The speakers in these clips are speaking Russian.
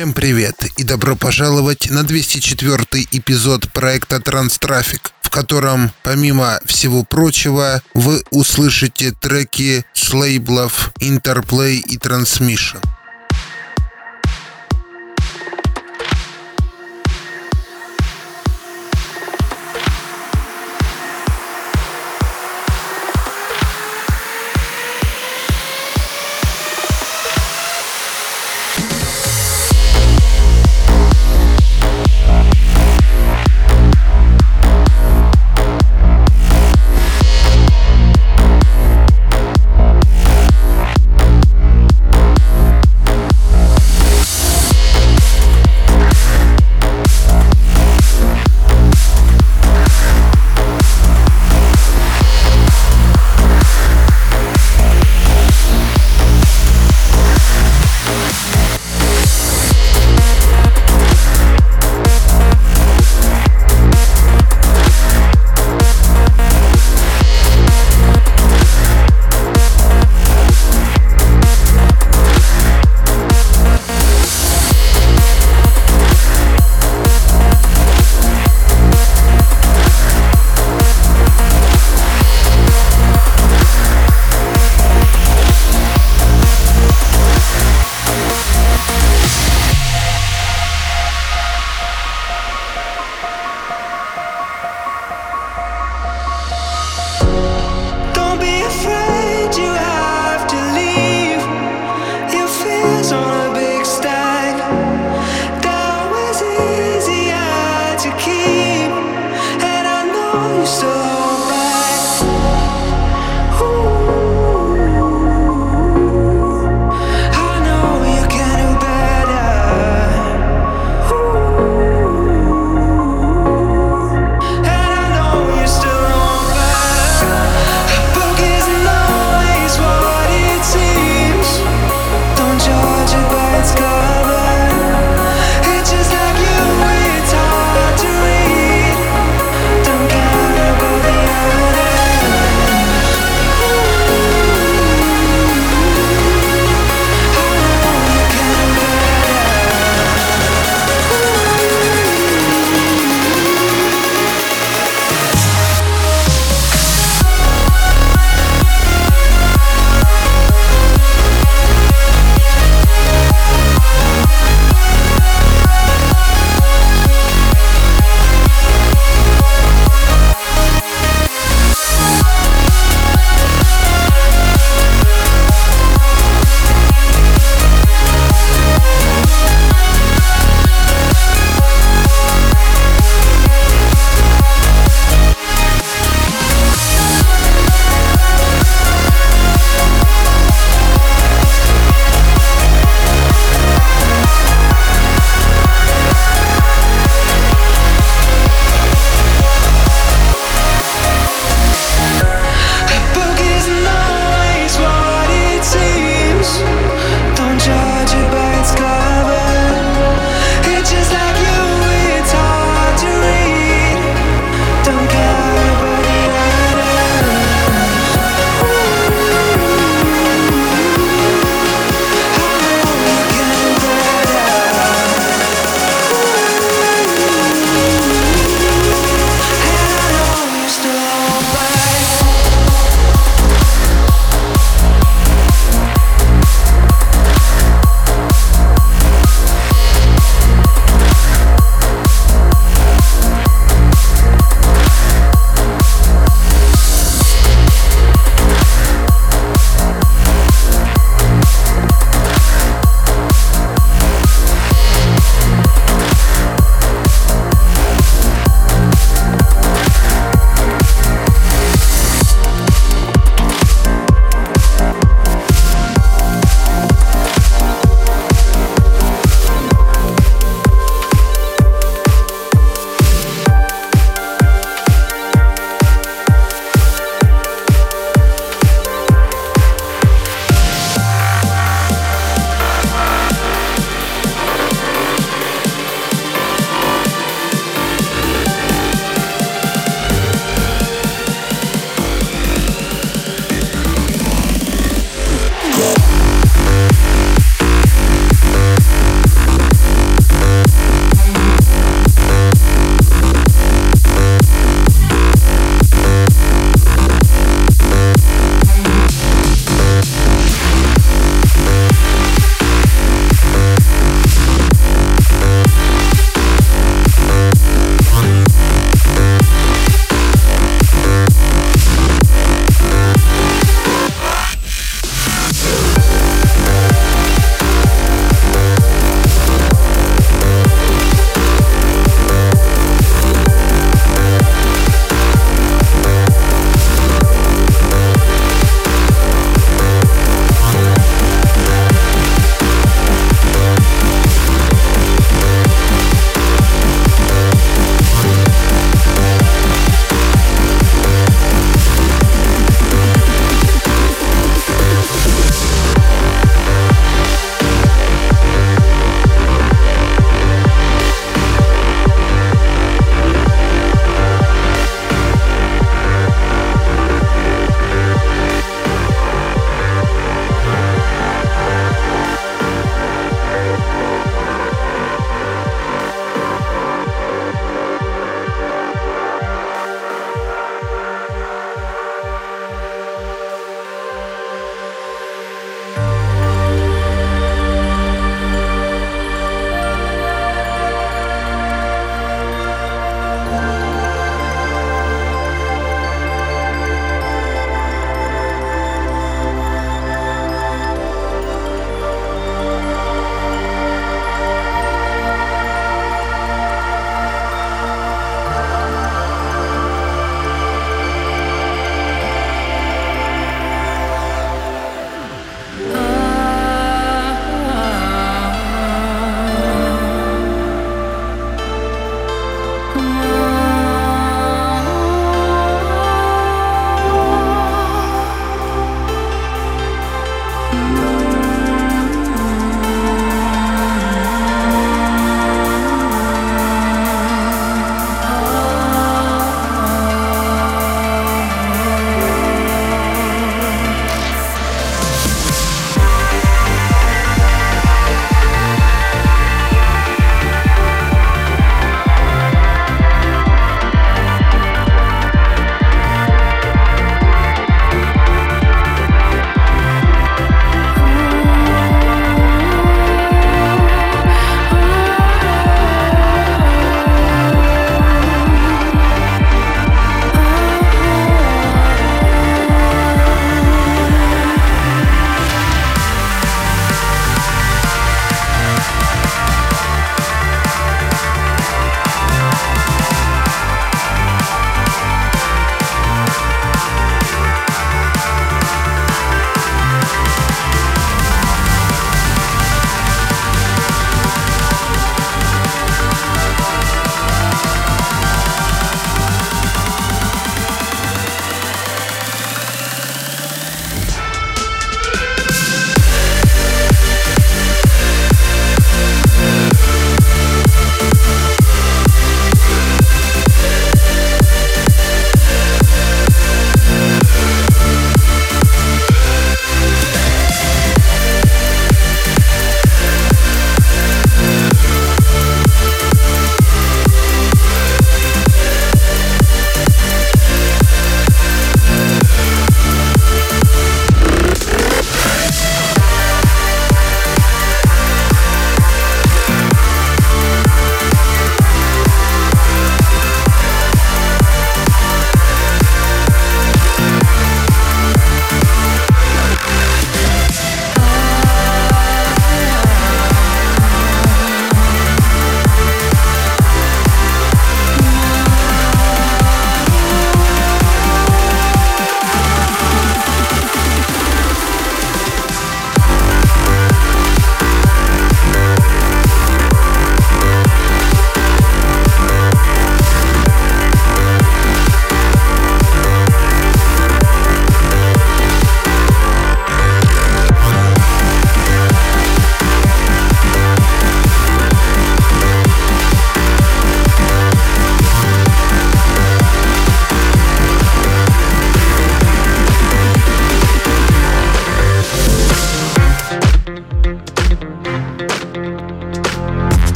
Всем привет и добро пожаловать на 204 эпизод проекта Транстрафик, в котором, помимо всего прочего, вы услышите треки с лейблов Interplay и Transmission.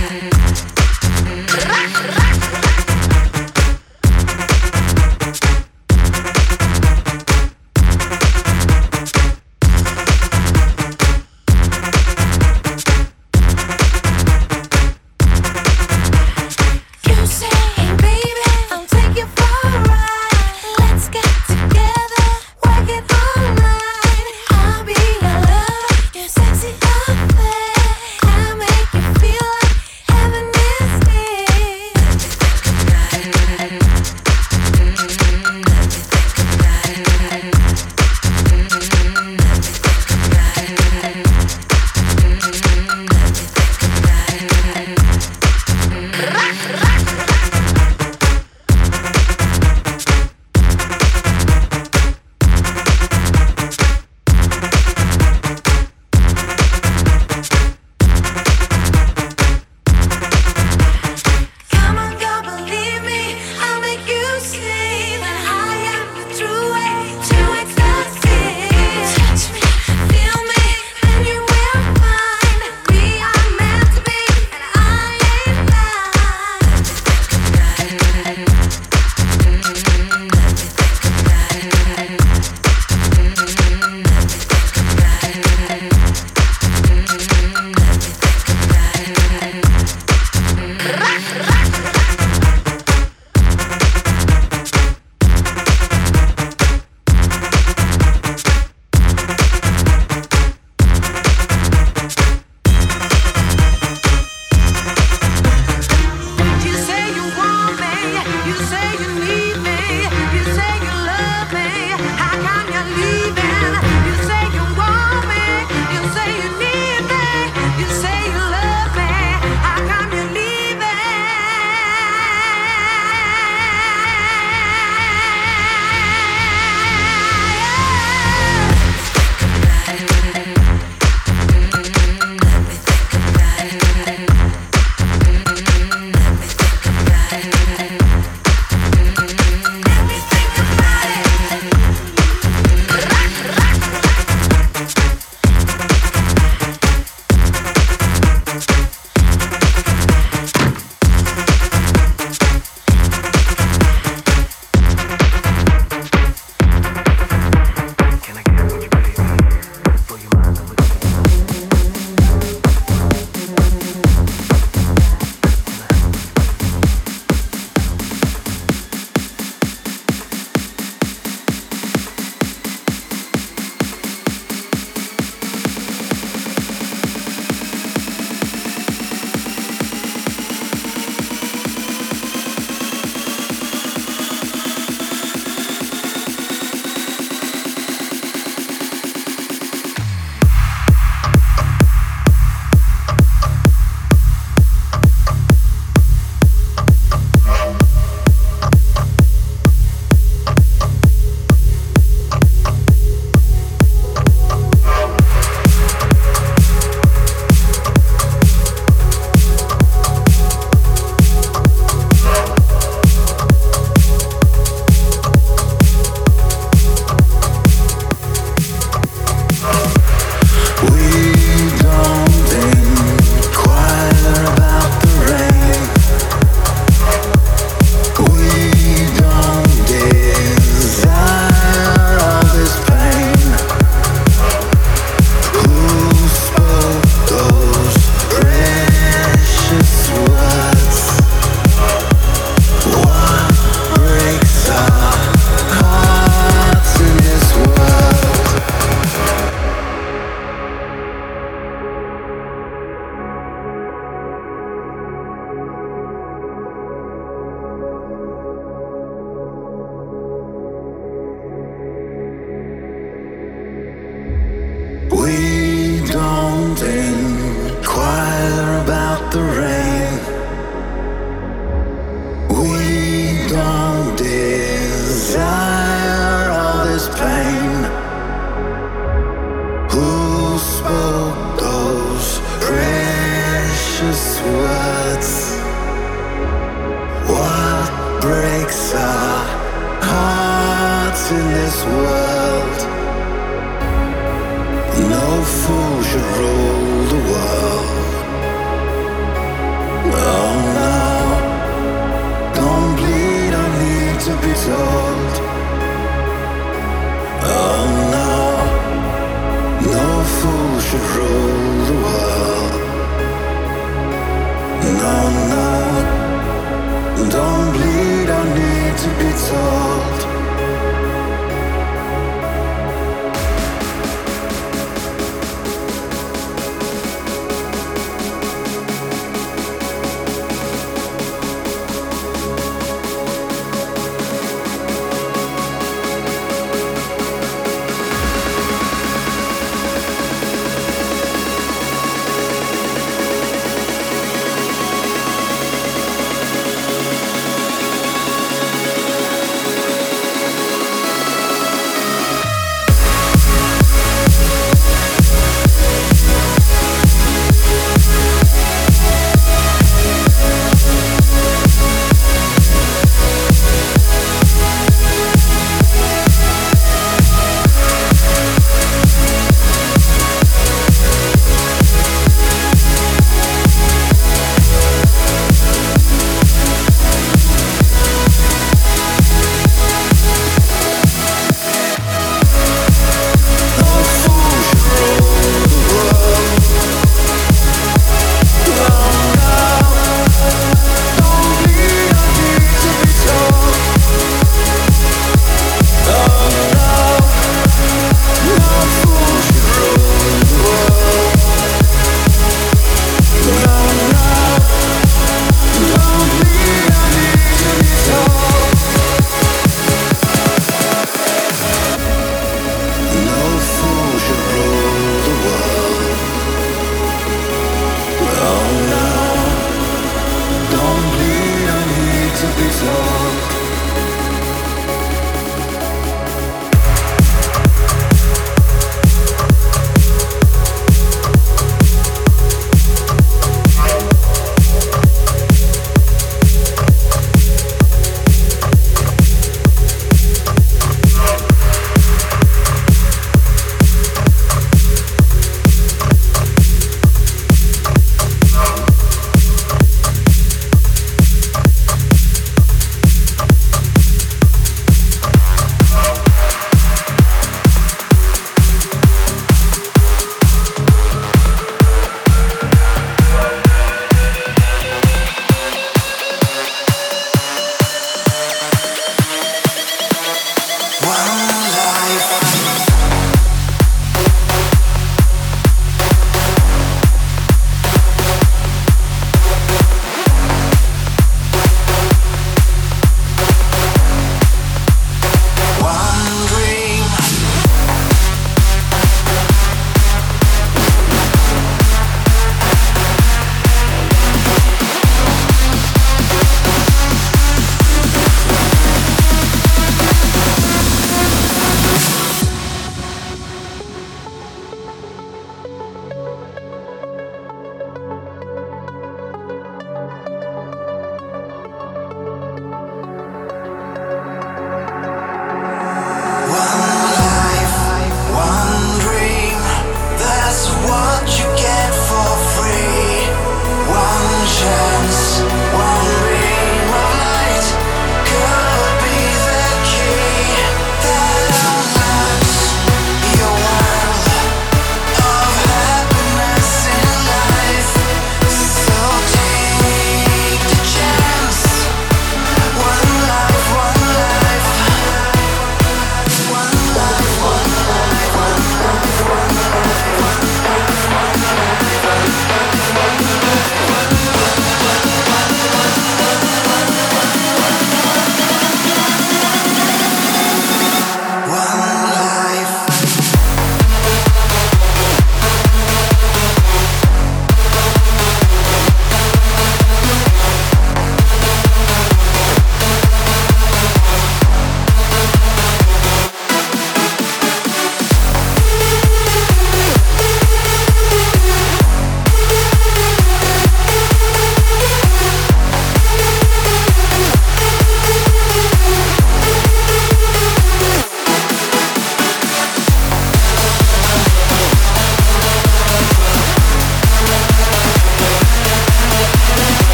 Mm-hmm.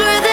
with the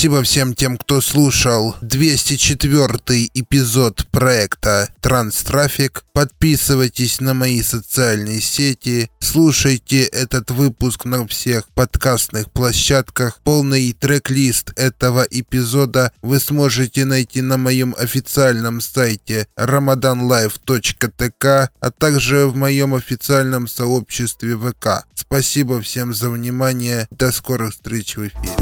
Спасибо всем тем, кто слушал 204 эпизод проекта Транстрафик. Подписывайтесь на мои социальные сети, слушайте этот выпуск на всех подкастных площадках. Полный трек-лист этого эпизода вы сможете найти на моем официальном сайте ramadanlife.tk, а также в моем официальном сообществе ВК. Спасибо всем за внимание. До скорых встреч в эфире.